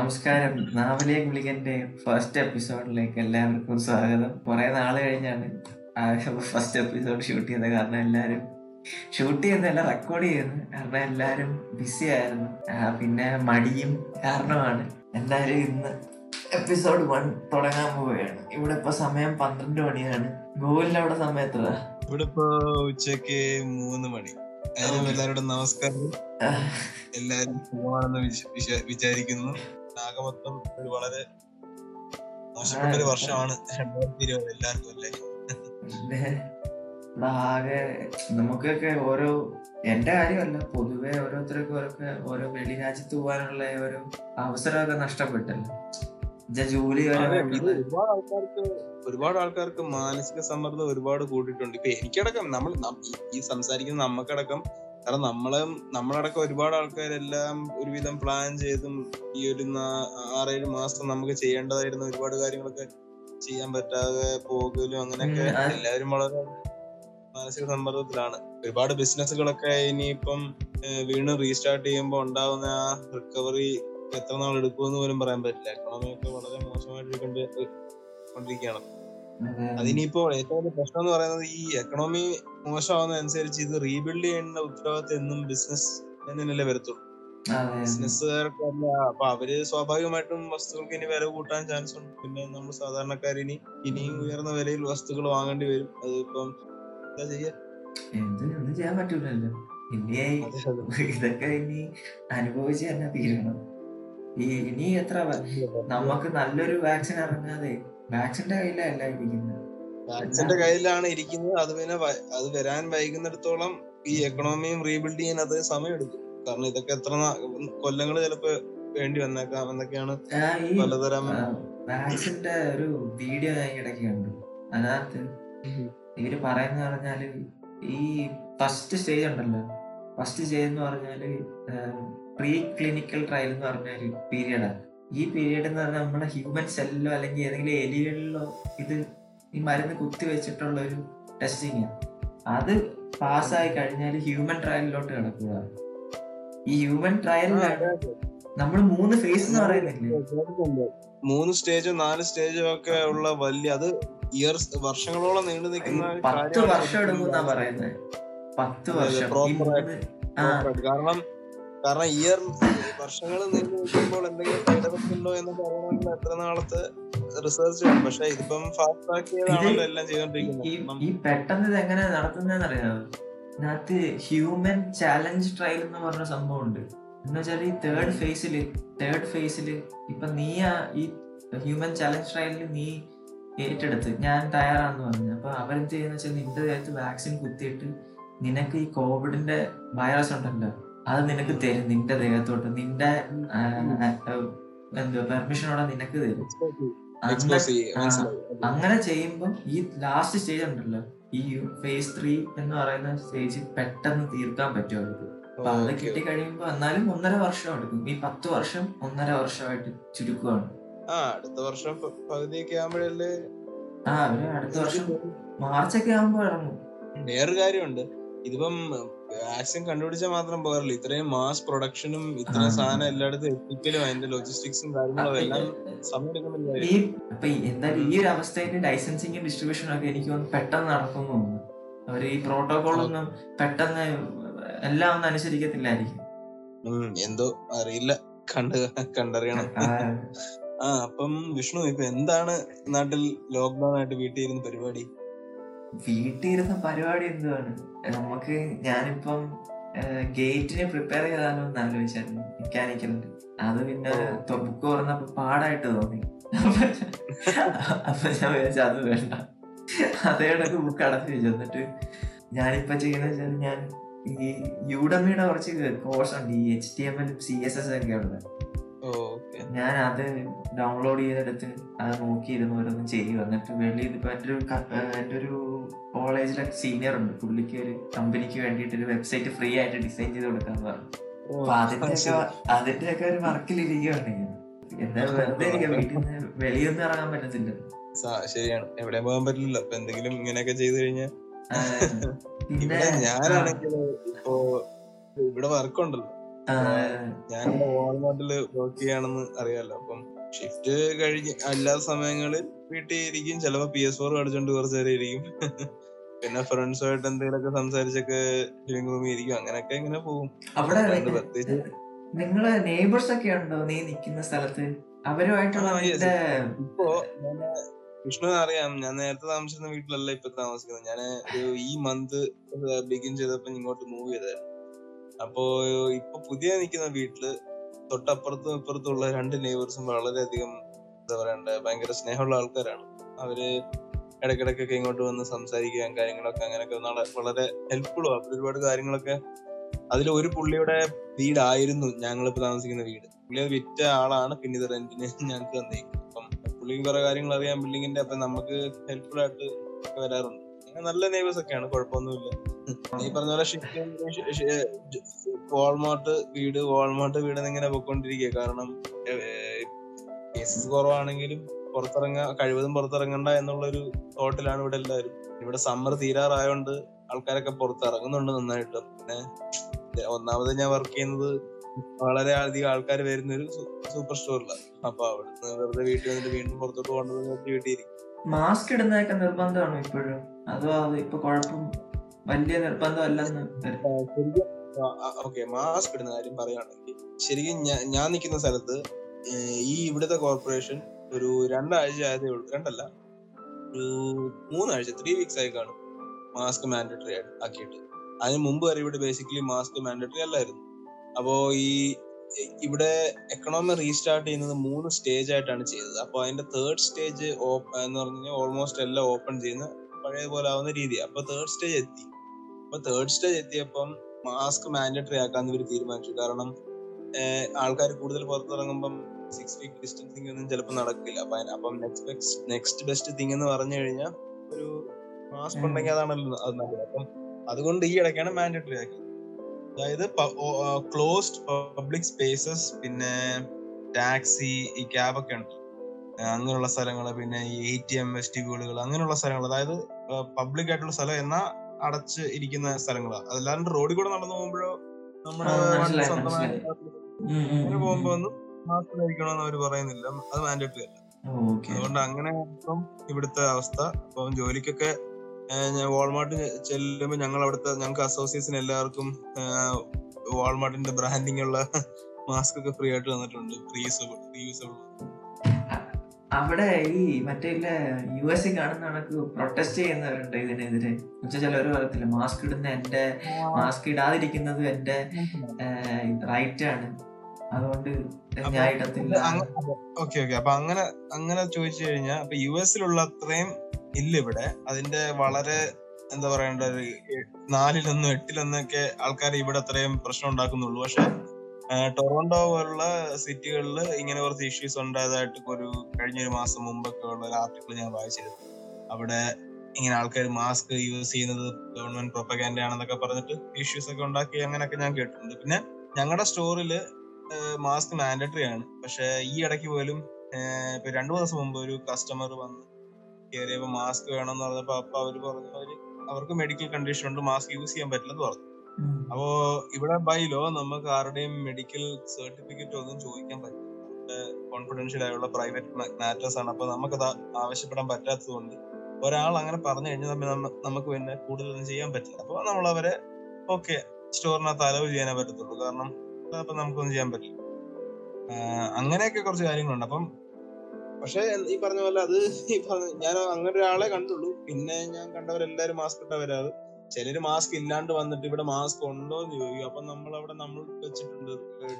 നമസ്കാരം. നാവലിയ ഗുളികന്റെ ഫസ്റ്റ് എപ്പിസോഡിലേക്ക് എല്ലാവർക്കും സ്വാഗതം. കുറെ നാൾ കഴിഞ്ഞാണ് ഫസ്റ്റ് എപ്പിസോഡ് ഷൂട്ട് ചെയ്തത്. കാരണം എല്ലാരും ഷൂട്ട് ചെയ്യുന്നതല്ല റെക്കോർഡ് ചെയ്യുന്നു കാരണം എല്ലാരും ബിസി ആയിരുന്നു. പിന്നെ മടിയും കാരണമാണ്. എന്തായാലും ഇന്ന് എപ്പിസോഡ് വൺ തുടങ്ങാൻ പോവുകയാണ്. ഇവിടെ ഇപ്പൊ സമയം പന്ത്രണ്ട് മണിയാണ്. ഗൂഗിളിന്റെ അവിടെ സമയം എത്ര? ഇവിടെ ഇപ്പൊ ഉച്ചയ്ക്ക് മൂന്ന് മണി. എല്ലാവരോടും നമസ്കാരം. എല്ലാരും സുഖമാണെന്ന് വിചാരിക്കുന്നു. ആകെ മൊത്തം ഒരു വളരെ മോശപ്പെട്ട ഒരു വർഷമാണ് രണ്ടായിരത്തി ഇരുപത് എല്ലാവർക്കും അല്ലേ? ആകെ നമുക്കൊക്കെ ഓരോ എന്റെ കാര്യമല്ല പൊതുവെ ഓരോരുത്തർക്കും ഓരോക്കെ ഓരോ വെളി രാജ്യത്ത് പോകാനുള്ള ഒരു അവസരമൊക്കെ നഷ്ടപ്പെട്ടല്ലോ. ജോലി വരെ ഒരുപാട് ആൾക്കാർക്ക് ഒരുപാട് ആൾക്കാർക്ക് മാനസിക സമ്മർദ്ദം ഒരുപാട് കൂട്ടിയിട്ടുണ്ട് ഇപ്പൊ എനിക്കടക്കം നമ്മൾ ഈ- ഈ സംസാരിക്കുന്ന നമുക്കടക്കം കാരണം നമ്മളെ നമ്മളടക്കം ഒരുപാട് ആൾക്കാരെല്ലാം ഒരുവിധം പ്ലാൻ ചെയ്തും ഈ ഒരു ആറേഴ് മാസം നമുക്ക് ചെയ്യേണ്ടതായിരുന്ന ഒരുപാട് കാര്യങ്ങളൊക്കെ ചെയ്യാൻ പറ്റാതെ പോകലും അങ്ങനെയൊക്കെ എല്ലാവരും വളരെ മാനസിക സമ്മർദ്ദത്തിലാണ്. ഒരുപാട് ബിസിനസ്സുകളൊക്കെ ഇനിയിപ്പം വീണ് വീണ്ടും റീസ്റ്റാർട്ട് ചെയ്യുമ്പോൾ ഉണ്ടാകുന്ന ആ റിക്കവറി എത്ര നാൾ എടുക്കുമെന്ന് പോലും പറയാൻ പറ്റില്ല. എക്കണോമി ഒക്കെ വളരെ മോശമായിട്ട് കൊണ്ട് കൊണ്ടിരിക്കുകയാണ്. അതിനിപ്പോ ഏറ്റവും വലിയ പ്രശ്നം എന്ന് പറയുന്നത് ഈ എക്കണോമി മോശമാവുന്നതനുസരിച്ച് ഇത് റീബിൽഡ് ചെയ്യേണ്ട ഉത്തരവാദിത്തം എന്നും ബിസിനസ് എന്നല്ലേ വരത്തുള്ളൂ. ബിസിനസ്സുകാർക്കല്ല അപ്പൊ അവർ സ്വാഭാവികമായിട്ടും വസ്തുക്കൾക്ക് ഇനി വില കൂട്ടാൻ ചാൻസ് ഉണ്ട്. പിന്നെ നമ്മൾ സാധാരണക്കാർ ഇനി ഇനിയും ഉയർന്ന വിലയിൽ വസ്തുക്കൾ വാങ്ങേണ്ടി വരും. അതിപ്പം എന്താ ചെയ്യാ? എന്ത് ഒന്നും ചെയ്യാൻ പറ്റൂലല്ലോ. ഇനി അതെ, അതെ. ഇതൊക്കെ ഇനി അനുഭവിച്ച് തന്നെ തീരണം. ഈ ഇനി എത്ര നമുക്ക് നല്ലൊരു വാക്സിൻ ഇറങ്ങാതെ വാക്സിന്റെ കയ്യിലല്ല ഇരിക്കുന്നത് മാക്സിന്റെ കയ്യിലാണ് ഇരിക്കുന്നത്. അത് പിന്നെ അത് വരാൻ വൈകുന്നിടത്തോളം ഈ എക്കണോമിയും റീബിൽഡ് ചെയ്യാൻ അത് സമയമെടുക്കും. കാരണം ഇതൊക്കെ എത്ര കൊല്ലങ്ങൾ ചിലപ്പോ വേണ്ടി വന്നേക്കാം എന്നൊക്കെയാണ് പലതരം മാക്സിന്റെ ഒരു വീഡിയോ ഞാൻ ഇടയ്ക്ക് കണ്ടു. അതിനകത്ത് ഇവർ പറയുന്ന പറഞ്ഞാൽ ഈ ഫസ്റ്റ് സ്റ്റേജ് ഉണ്ടല്ലോ. ഫസ്റ്റ് സ്റ്റേജ് എന്ന് പറഞ്ഞാൽ പ്രീ ക്ലിനിക്കൽ ട്രയൽ എന്ന് പറഞ്ഞ ഒരു പീരീഡാണ് ഈ പീരീഡ് എന്ന് പറഞ്ഞാൽ നമ്മുടെ ഹ്യൂമൻ സെല്ലിലോ അല്ലെങ്കിൽ ഏതെങ്കിലും എലികളിലോ ഇത് ഈ മരുന്ന് കുത്തി വെച്ചിട്ടുള്ള ഒരു ടെസ്റ്റിങ് അത് പാസ്സായി കഴിഞ്ഞാൽ ഹ്യൂമൻ ട്രയലിലോട്ട് കിടക്കുക ഈ ഹ്യൂമൻ ട്രയലിലാണ് നമ്മൾ മൂന്ന് ഫേസ് എന്ന് പറയുന്നില്ലേ? മൂന്ന് സ്റ്റേജോ നാല് സ്റ്റേജോ ഒക്കെ ഉള്ള വലിയ അത് ഇയർസ് വർഷങ്ങളോളം നീണ്ടു നിൽക്കുന്ന പത്ത് വർഷം എടുക്കുന്നാ പറയുന്നത് പത്ത് വർഷം. കാരണം കാരണം ഇയർ വർഷങ്ങൾ നീണ്ടു നിൽക്കുമ്പോൾ എന്തെങ്കിലും സൈഡ് എഫക്ട് ഉണ്ടോ എന്ന് പറയണമെങ്കിൽ എത്ര നാളത്തെ റിസർച്ച് വേണം. പക്ഷെ ഇതിപ്പം ഫാസ്റ്റ് ട്രാക്ക് ചെയ്താണല്ലോ എല്ലാം ചെയ്തോണ്ടിരിക്കുന്നത്. ഈ- പെട്ടെന്ന് ഇത് എങ്ങനെ നടത്തുന്നതെന്ന് അറിയാമോ ഇതിനകത്ത് ഹ്യൂമൻ ചാലഞ്ച് ട്രയൽ എന്ന് പറഞ്ഞ സംഭവം ഉണ്ട്. എന്ന് വെച്ചാൽ ഈ തേർഡ് ഫേസിൽ തേർഡ് ഫേസിൽ ഇപ്പൊ നീ ആ ഈ ഹ്യൂമൻ ചാലഞ്ച് ട്രയലിൽ നീ ഏറ്റെടുത്ത്. ഞാൻ തയ്യാറാന്ന് പറഞ്ഞു. അപ്പൊ അവരെന്ത് ചെയ്യുന്ന വെച്ചാൽ നിന്റെ ദേഹത്ത് വാക്സിൻ കുത്തിയിട്ട് നിനക്ക് ഈ കോവിഡിന്റെ വൈറസ് ഉണ്ടല്ലോ. അത് നിനക്ക് തരും. നിന്റെ ദേഹത്തോട്ട്. നിന്റെ എന്തോ പെർമിഷനോടെ നിനക്ക് തരും. അങ്ങനെ- ചെയ്യും അങ്ങനെ ചെയ്യുമ്പോൾ ഈ ലാസ്റ്റ് സ്റ്റേജ് ഉണ്ടല്ലോ. ഈ ഫേസ് ത്രീ എന്ന് പറയുന്ന സ്റ്റേജ് പെട്ടെന്ന് തീർക്കാൻ പറ്റും അവർക്ക്. അപ്പൊ അത് ഓക്കേ. കിട്ടി കഴിയുമ്പോ എന്നാലും ഒന്നര വർഷം എടുക്കും. ഈ പത്ത് വർഷം ഒന്നര വർഷമായിട്ട് ചുരുക്കുവാണ്. ആ അടുത്ത വർഷം പകുതിയൊക്കെ ആകുമ്പോഴല്ലേ ആ അവർ അടുത്ത വർഷം മാർച്ചൊക്കെ ആകുമ്പോ ഇറങ്ങും. വേറൊരു കാര്യമുണ്ട്. ഇതിപ്പം വാക്സിൻ കണ്ടുപിടിച്ചാൽ മാത്രം പോരല്ലോ ഇത്രയും മാസ് പ്രൊഡക്ഷനും ഇത്ര ആ. സാധനം എല്ലായിടത്തും എത്തിക്കലും അതിന്റെ ലോജിസ്റ്റിക്സും കാര്യങ്ങളും എല്ലാം സമയം എന്തായാലും ഈ ഒരു അവസ്ഥയിൽ ലൈസൻസിങ്ങും ഡിസ്ട്രിബ്യൂഷനും ഒക്കെ എനിക്ക് തോന്നുന്നു പെട്ടെന്ന് നടക്കുന്നു അവർ ഈ പ്രോട്ടോകോൾ ഒന്നും പെട്ടെന്ന് എല്ലാം ഒന്നും അനുസരിക്കത്തില്ലായിരിക്കും. എന്തോ അറിയില്ല. കണ്ട് കണ്ടറിയണം. ആ, ആ അപ്പം വിഷ്ണു ഇപ്പൊ എന്താണ് നാട്ടിൽ ലോക്ക്ഡൌൺ ആയിട്ട് വീട്ടിൽ ഇരുന്ന് പരിപാടി? വീട്ടിൽ ഇരുന്ന പരിപാടി എന്തുവാണ്? നമുക്ക് ഞാനിപ്പം ഗേറ്റിനെ പ്രിപ്പയർ ചെയ്താലോ എന്ന് ആലോചിച്ചായിരുന്നു മെക്കാനിക്കലിന്റെ അത് പിന്നെ ബുക്ക് തുറന്നപ്പോ പാടായിട്ട് തോന്നി. അപ്പൊ ഞാൻ വിചാരിച്ചു അത് വേണ്ട. അതേ ബുക്ക് അടച്ചു വെച്ചു. എന്നിട്ട് ഞാനിപ്പോ ചെയ്യുന്ന വെച്ചാൽ ഞാൻ ഈ യൂഡമിയുടെ കുറച്ച് കോഴ്സ് ഉണ്ട്. ഈ H T M L C S S ഒക്കെ ഉള്ളത് ഞാൻ അത് ഡൗൺലോഡ് ചെയ്തെടുത്ത് അത് നോക്കിയിരുന്നു ഓരോന്നും ചെയ്യും. എന്നിട്ട് വെളിയിൽ ഇപ്പൊ എന്റെ ഒരു എന്റെ ഒരു കോളേജിലെ സീനിയർ ഉണ്ട്. പുള്ളിക്ക് ഒരു കമ്പനിക്ക് വേണ്ടിയിട്ട് ഒരു വെബ്സൈറ്റ് ഫ്രീ ആയിട്ട് ഡിസൈൻ ചെയ്ത് കൊടുക്കാന്ന് പറഞ്ഞു. അപ്പൊ അതിന്റെയൊക്കെ അതിന്റെ ഒക്കെ ഒരു വർക്കിലിരിക്കുകയാണ്. എന്താ വെറുതെ വീട്ടിൽ നിന്ന് വെളിയൊന്നും ഇറങ്ങാൻ പറ്റത്തില്ല. ശരിയാണ്. എവിടെയും പോകാൻ പറ്റില്ലല്ലോ. അപ്പൊ എന്തെങ്കിലും ഇങ്ങനെയൊക്കെ ചെയ്തു കഴിഞ്ഞാൽ ഇവിടെ ഞാനാണെങ്കിൽ ഇപ്പോ ഇവിടെ വർക്ക് ഉണ്ടല്ലോ. ഞാൻ വാൾമാർട്ടിൽ വർക്ക് ചെയ്യാണെന്ന് അറിയാലോ. അപ്പം ഷിഫ്റ്റ് കഴിഞ്ഞ് അല്ലാത്ത സമയങ്ങളിൽ വീട്ടിൽ ഇരിക്കും ചിലപ്പോ പി എസ് ഫോർ കളിച്ചോണ്ട് കുറച്ചു നേരം ഇരിക്കും. പിന്നെ ഫ്രണ്ട്സുമായിട്ട് എന്തെങ്കിലുമൊക്കെ സംസാരിച്ചൊക്കെ ലിവിംഗ് റൂമിൽ ഇരിക്കും. അങ്ങനെയൊക്കെ ഇങ്ങനെ പോകും. അവിടെ നിങ്ങൾ നെയ്ബേഴ്സ് ഒക്കെ ഉണ്ടോ നീ നിൽക്കുന്ന സ്ഥലത്ത്? അവരുമായിട്ടുള്ള ഇപ്പോ വിഷ്ണുവിനെ അറിയാം. ഞാൻ നേരത്തെ താമസിക്കുന്ന വീട്ടിലല്ല ഇപ്പൊ താമസിക്കുന്നത്. ഞാൻ ഒരു ഈ മന്ത് ബിഗിൻ ചെയ്തപ്പോ ഇങ്ങോട്ട് മൂവ് ചെയ്തായിരുന്നു. അപ്പോ ഇപ്പൊ പുതിയ നിൽക്കുന്ന വീട്ടിൽ തൊട്ടപ്പുറത്തും ഇപ്പുറത്തുള്ള രണ്ട് നെയ്ബേഴ്സും വളരെയധികം എന്താ പറയണ്ടേ ഭയങ്കര സ്നേഹമുള്ള ആൾക്കാരാണ്. അവർ ഇടയ്ക്കിടയ്ക്കൊക്കെ ഇങ്ങോട്ട് വന്ന് സംസാരിക്കുകയും കാര്യങ്ങളൊക്കെ അങ്ങനെയൊക്കെ വളരെ ഹെൽപ്ഫുള്ളും അവർ ഒരുപാട് കാര്യങ്ങളൊക്കെ അതിൽ ഒരു പുള്ളിയുടെ വീടായിരുന്നു ഞങ്ങളിപ്പോ താമസിക്കുന്ന വീട്. പുള്ളി അത് വിറ്റ ആളാണ് പിന്നെ ഇത് റെന്റിന് ഞങ്ങൾക്ക് തന്നേക്കും അപ്പം പുള്ളിക്ക് കുറെ കാര്യങ്ങൾ അറിയാം ബിൽഡിങ്ങിന്റെ അപ്പൊ നമുക്ക് ഹെൽപ്ഫുൾ ആയിട്ട് വരാറുണ്ട്. നല്ല നെയ്ബേഴ്സ് ഒക്കെയാണ് കുഴപ്പമൊന്നുമില്ല. നീ പറഞ്ഞ പോലെ വാൾമാർട്ട് വീട് വാൾമാർട്ട് വീട് ഇങ്ങനെ പോയിക്കൊണ്ടിരിക്കുക കാരണം കേസസ് കുറവാണെങ്കിലും പുറത്തിറങ്ങാ കഴിവതും പുറത്തിറങ്ങണ്ട എന്നുള്ളൊരു തോട്ടിലാണ് ഇവിടെ എല്ലാവരും. ഇവിടെ സമ്മർ തീരാറായോണ്ട് ആൾക്കാരൊക്കെ പുറത്തിറങ്ങുന്നുണ്ട് നന്നായിട്ട്. പിന്നെ ഒന്നാമത് ഞാൻ വർക്ക് ചെയ്യുന്നത് വളരെ അധികം ആൾക്കാർ വരുന്ന ഒരു സൂപ്പർ സ്റ്റോറിലാണ് അപ്പൊ അവിടുന്ന് വെറുതെ വീട്ടിൽ വന്നിട്ട് വീണ്ടും പുറത്തോട്ട് പോകേണ്ടത് ഇരിക്കും മാസ്ക് ഇടുന്നതൊക്കെ നിർബന്ധമാണോ ഇപ്പോഴും? അതോ അത് ഇപ്പൊ കുഴപ്പം വലിയ നിർബന്ധമല്ലെന്ന്. ഓക്കെ മാസ്ക് ഇടുന്ന കാര്യം പറയുകയാണെങ്കിൽ ശരിക്കും ഞാൻ നിൽക്കുന്ന സ്ഥലത്ത് ഈ ഇവിടുത്തെ കോർപ്പറേഷൻ ഒരു രണ്ടാഴ്ച ആയതേ ഉള്ളൂ. രണ്ടല്ല ഒരു മൂന്നാഴ്ച ത്രീ വീക്സ് ആയി കാണും മാസ്ക് മാൻഡറ്ററി ആക്കിയിട്ട്. അതിന് മുമ്പ് വരെ ഇവിടെ ബേസിക്കലി മാസ്ക് മാൻഡറ്ററി അല്ലായിരുന്നു. അപ്പോ ഈ ഇവിടെ എക്കണോമി റീസ്റ്റാർട്ട് ചെയ്യുന്നത് മൂന്ന് സ്റ്റേജ് ആയിട്ടാണ് ചെയ്തത്. അപ്പൊ അതിന്റെ തേർഡ് സ്റ്റേജ് എന്ന് പറഞ്ഞാൽ ഓൾമോസ്റ്റ് എല്ലാം ഓപ്പൺ ചെയ്യുന്ന പഴയ പോലെ ആവുന്ന രീതി അപ്പൊ തേർഡ് സ്റ്റേജ് എത്തി. അപ്പൊ തേർഡ് സ്റ്റേജ് എത്തിയപ്പം മാസ്ക് മാൻഡറ്ററി ആക്കാന്ന് ഇവർ തീരുമാനിച്ചു. കാരണം ആൾക്കാർ കൂടുതൽ പുറത്തിറങ്ങുമ്പം സിക്സ് വീക്ക് ഡിസ്റ്റൻസിങ് ഒന്നും ചിലപ്പോൾ നടക്കില്ല. അപ്പൊ അപ്പം നെക്സ്റ്റ് നെക്സ്റ്റ് ബെസ്റ്റ് തിങ് എന്ന് പറഞ്ഞു കഴിഞ്ഞാൽ ഒരു മാസ്ക്. ഉണ്ടെങ്കിൽ അതാണല്ലോ അത് നല്ലത്. അപ്പം അതുകൊണ്ട് ഈ ഇടയ്ക്കാണ് മാൻഡേറ്ററി ആക്കി. അതായത് ക്ലോസ്ഡ് പബ്ലിക് സ്പേസസ് പിന്നെ ടാക്സി ഈ ക്യാബ് ഒക്കെ ഉണ്ട്. അങ്ങനെയുള്ള സ്ഥലങ്ങൾ പിന്നെ ഈ എ ടി എം വെസ്റ്റിബ്യൂളുകൾ അങ്ങനെയുള്ള സ്ഥലങ്ങൾ. അതായത് പബ്ലിക് ആയിട്ടുള്ള സ്ഥലം എന്നാ അടച്ച് ഇരിക്കുന്ന സ്ഥലങ്ങളാണ് അതല്ലാണ്ട് റോഡിൽ കൂടെ നടന്നു പോകുമ്പോഴോ നമ്മുടെ ആ, അങ്ങനെ പോകുമ്പോ ഒന്നും മാസ്ക് ധരിക്കണമെന്ന് അവർ പറയുന്നില്ല. അത് മാൻഡേറ്ററി അല്ല. അതുകൊണ്ട് അങ്ങനെ ഇപ്പം ഇവിടുത്തെ അവസ്ഥ. ഇപ്പം ജോലിക്കൊക്കെ വാൾമാർട്ട് ചെല്ലുമ്പോൾ ഞങ്ങൾ അവിടുത്തെ ഞങ്ങൾക്ക് അസോസിയേഷൻ എല്ലാവർക്കും വാൾമാർട്ടിന്റെ ബ്രാൻഡിങ് ഉള്ള മാസ്ക് ഒക്കെ ഫ്രീ ആയിട്ട് തന്നിട്ടുണ്ട്. റീയൂസബിൾ റീയൂസബിൾ അവിടെ ഈ മറ്റേ യു എസ് കാണുന്ന കണക്ക് പ്രൊട്ടസ്റ്റ് ചെയ്യുന്നവരുണ്ട് ഇതിനെതിരെ. എന്നുവെച്ചാൽ ചിലവര് പറയത്തില്ല മാസ്ക് ഇടുന്ന എന്റെ മാസ്ക് ഇടാതിരിക്കുന്നത് എന്റെ റൈറ്റ് ആണ്. അതുകൊണ്ട് ഞാൻ ഇടത്തില്ല. Okay okay. അപ്പൊ അങ്ങനെ അങ്ങനെ ചോദിച്ചു കഴിഞ്ഞാൽ യു എസിലുള്ള അത്രയും ഇല്ല ഇവിടെ അതിന്റെ വളരെ എന്താ പറയണ്ട ഒരു നാലിലൊന്നും എട്ടിലൊന്നൊക്കെ ആൾക്കാർ ഇവിടെ അത്രയും പ്രശ്നം ഉണ്ടാക്കുന്നുള്ളൂ. പക്ഷെ ടൊറോണ്ടോ പോലുള്ള സിറ്റികളിൽ ഇങ്ങനെ കുറച്ച് ഇഷ്യൂസ് ഉണ്ടായതായിട്ട് ഒരു കഴിഞ്ഞ ഒരു മാസം മുമ്പൊക്കെ ഉള്ള ഒരു ആർട്ടിക്കിൾ ഞാൻ വായിച്ചിരുന്നു. അവിടെ ഇങ്ങനെ ആൾക്കാർ മാസ്ക് യൂസ് ചെയ്യുന്നത് ഗവൺമെന്റ് പ്രൊപ്പഗാൻഡ ആണെന്നൊക്കെ പറഞ്ഞിട്ട് ഇഷ്യൂസ് ഒക്കെ ഉണ്ടാക്കി അങ്ങനെയൊക്കെ ഞാൻ കേട്ടിട്ടുണ്ട്. പിന്നെ ഞങ്ങളുടെ സ്റ്റോറിൽ മാസ്ക് മാൻഡറ്ററി ആണ്. പക്ഷെ ഈ ഇടയ്ക്ക് പോലും ഇപ്പൊ രണ്ടു മാസം മുമ്പ് ഒരു കസ്റ്റമർ വന്ന് കയറിയപ്പോ മാസ്ക് വേണം എന്ന് പറഞ്ഞപ്പോ അപ്പൊ അവർ പറഞ്ഞു അവർ അവർക്ക് മെഡിക്കൽ കണ്ടീഷൻ ഉണ്ട് മാസ്ക് യൂസ് ചെയ്യാൻ പറ്റില്ലെന്ന് പറഞ്ഞു. അപ്പോ ഇവിടെ ബൈ ലോ നമുക്ക് ആരുടെയും മെഡിക്കൽ സർട്ടിഫിക്കറ്റ് ഒന്നും ചോദിക്കാൻ പറ്റില്ല. കോൺഫിഡൻഷ്യൽ ആയുള്ള പ്രൈവറ്റ് മാറ്റേഴ്സ് ആണ്. അപ്പൊ നമുക്കത് ആവശ്യപ്പെടാൻ പറ്റാത്തത് കൊണ്ട് ഒരാൾ അങ്ങനെ പറഞ്ഞു കഴിഞ്ഞാൽ നമുക്ക് പിന്നെ കൂടുതലൊന്നും ചെയ്യാൻ പറ്റില്ല. അപ്പൊ നമ്മൾ അവരെ ഓക്കെ സ്റ്റോറിനകത്ത് അലവ് ചെയ്യാനേ പറ്റത്തുള്ളൂ. കാരണം അപ്പൊ നമുക്കൊന്നും ചെയ്യാൻ പറ്റില്ല അങ്ങനെയൊക്കെ കുറച്ച് കാര്യങ്ങളുണ്ട്. അപ്പം പക്ഷെ ഈ പറഞ്ഞ പോലെ അത് ഈ പറഞ്ഞ ഞാൻ അങ്ങനെ ഒരാളെ കണ്ടുള്ളൂ. പിന്നെ ഞാൻ കണ്ടവരെല്ലാരും മാസ്ക് ഇട്ടവരാത് ചിലര് മാസ്ക് ഇല്ലാണ്ട് വന്നിട്ട് ഇവിടെ മാസ്ക് ഉണ്ടോ എന്ന് ചോദിക്കും. അപ്പൊ നമ്മൾ അവിടെ നമ്മൾ വെച്ചിട്ടുണ്ട്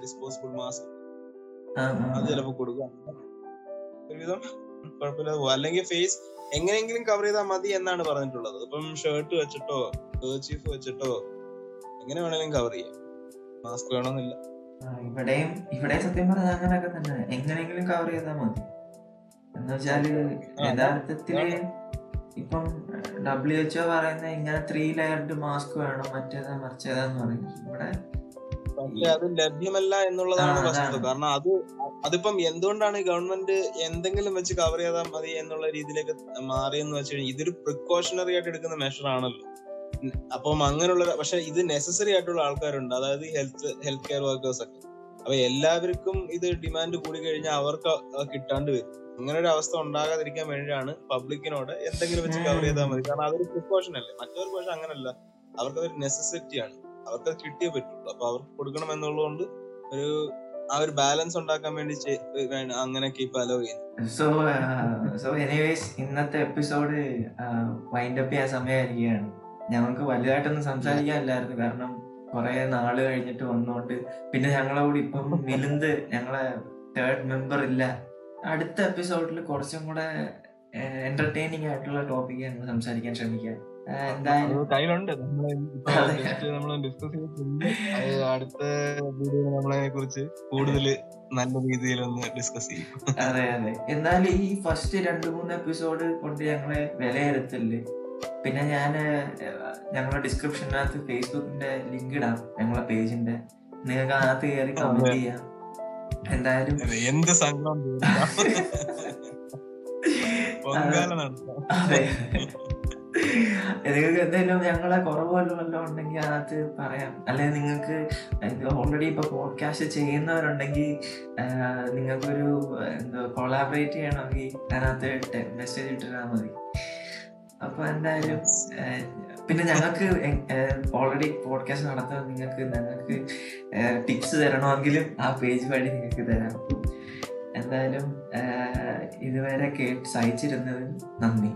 ഡിസ്പോസിബിൾ മാസ്ക് അത്. ചിലപ്പോ കൊടുക്കാം. ഒരുവിധം കുഴപ്പമില്ല പോകും. അല്ലെങ്കിൽ ഫേസ് എങ്ങനെയെങ്കിലും കവർ ചെയ്താൽ മതി എന്നാണ് പറഞ്ഞിട്ടുള്ളത്. ഇപ്പം ഷർട്ട് വെച്ചിട്ടോ ചീഫ് വെച്ചിട്ടോ എങ്ങനെ വേണേലും കവർ ചെയ്യാം. മാസ്ക് വേണമെന്നില്ല. ഇവിടെയും ഇവിടെ സത്യം പറഞ്ഞാൽ അങ്ങനെയൊക്കെ തന്നെ. എങ്ങനെയെങ്കിലും കവർ ചെയ്താൽ മതി. എന്ന് വെച്ചാൽ യഥാർത്ഥത്തിൽ ഇപ്പം ഡബ്ല്യു എച്ച്ഒ പറയുന്ന ഇങ്ങനെ ത്രീ ലെയർഡ് മാസ്ക് വേണം മറ്റേതാ മറിച്ചേതാന്ന് പറയും ഇവിടെ പക്ഷെ അത് ലഭ്യമല്ല എന്നുള്ളതാണ് വസ്തുത കാരണം അത് അതിപ്പം എന്തുകൊണ്ടാണ് ഗവൺമെന്റ് എന്തെങ്കിലും വെച്ച് കവർ ചെയ്താൽ മതി എന്നുള്ള രീതിയിലേക്ക് മാറിയെന്ന് വെച്ച് കഴിഞ്ഞാൽ ഇതൊരു പ്രിക്കോഷണറി ആയിട്ട് എടുക്കുന്ന മെഷർ ആണല്ലോ. അപ്പം അങ്ങനെയുള്ള പക്ഷെ ഇത് നെസസറി ആയിട്ടുള്ള ആൾക്കാരുണ്ട്. അതായത് ഹെൽത്ത് ഹെൽത്ത് കെയർ വർക്കേഴ്സ് ഒക്കെ. അപ്പൊ എല്ലാവർക്കും ഇത് ഡിമാൻഡ് കൂടി കഴിഞ്ഞാൽ അവർക്ക് കിട്ടാണ്ട് വരും. അങ്ങനെ ഒരു അവസ്ഥ ഉണ്ടാകാതിരിക്കാൻ വേണ്ടിയാണ് പബ്ലിക്കിനോട് എന്തെങ്കിലും വെച്ച് കവർ ചെയ്താൽ മതി. കാരണം അതൊരു പ്രിക്കോഷൻ അല്ലേ? മറ്റൊരു പക്ഷെ അങ്ങനല്ല. അവർക്കതൊരു നെസസിറ്റി ആണ്. അവർക്ക് അത് കിട്ടിയേ പറ്റുള്ളൂ. അപ്പൊ അവർക്ക് കൊടുക്കണം എന്നുള്ളതുകൊണ്ട് ഒരു ആ ഒരു ബാലൻസ് ഉണ്ടാക്കാൻ വേണ്ടി അങ്ങനെ കീപ്പ് അലോ ചെയ്യുന്നു. സോ സോ എനിവേസ് ഇന്നത്തെ എപ്പിസോഡ് വൈൻഡപ്പ് ചെയ്യാൻ സമയമായിരിക്കുകയാണ്. ഞങ്ങൾക്ക് വലുതായിട്ടൊന്നും സംസാരിക്കാനില്ലായിരുന്നു. കാരണം കുറെ നാൾ കഴിഞ്ഞിട്ട് വന്നോണ്ട്. പിന്നെ ഞങ്ങളെ കൂടി ഇപ്പം മിലിന്ത് ഞങ്ങളെ തേർഡ് മെമ്പർ ഇല്ല. അടുത്ത എപ്പിസോഡിൽ കുറച്ചും കൂടെ എന്റർടൈനിങ് ആയിട്ടുള്ള ടോപ്പിക്ക് ഞങ്ങൾ സംസാരിക്കാൻ ശ്രമിക്കാം. കയ്യിലുണ്ട്. നമ്മൾ ഡിസ്കസ് ചെയ്തിട്ടുണ്ട്. അടുത്ത വീഡിയോ കുറിച്ച് കൂടുതൽ നല്ല രീതിയിൽ ഒന്ന് ഡിസ്കസ് ചെയ്യും. അതെ അതെ. എന്നാലും ഈ ഫസ്റ്റ് രണ്ട് മൂന്ന് എപ്പിസോഡ് കൊണ്ട് ഞങ്ങളെ വിലയിരുത്തൽ പിന്നെ ഞാൻ ഞങ്ങളുടെ ഡിസ്ക്രിപ്ഷനകത്ത് ഫേസ്ബുക്കിന്റെ ലിങ്ക് ഇടാം ഞങ്ങളെ പേജിന്റെ നിങ്ങൾക്ക് അതിനകത്ത് കയറി കമന്റ് ചെയ്യാം. എന്തായാലും എന്ത് അതെ. നിങ്ങൾക്ക് എന്തെങ്കിലും ഞങ്ങളെ കുറവ് വല്ലതും ഉണ്ടെങ്കിൽ അതിനകത്ത് പറയാം. അല്ലെങ്കിൽ നിങ്ങൾക്ക് ഓൾറെഡി ഇപ്പൊ പോഡ്കാസ്റ്റ് ചെയ്യുന്നവരുണ്ടെങ്കിൽ നിങ്ങൾക്കൊരു എന്താ കൊളാബറേറ്റ് ചെയ്യണമെങ്കിൽ അതിനകത്ത് മെസ്സേജ് ഇട്ടിരുന്നാൽ മതി. അപ്പൊ എന്തായാലും പിന്നെ ഞങ്ങൾക്ക് ഓൾറെഡി പോഡ്കാസ്റ്റ് നടത്താൻ നിങ്ങൾക്ക് ഞങ്ങൾക്ക് ടിപ്സ് തരണമെങ്കിലും ആ പേജ് വഴി നിങ്ങൾക്ക് തരാം. എന്തായാലും ഇതുവരെ കേട്ട് സഹിച്ചിരുന്നതിന് നന്ദി.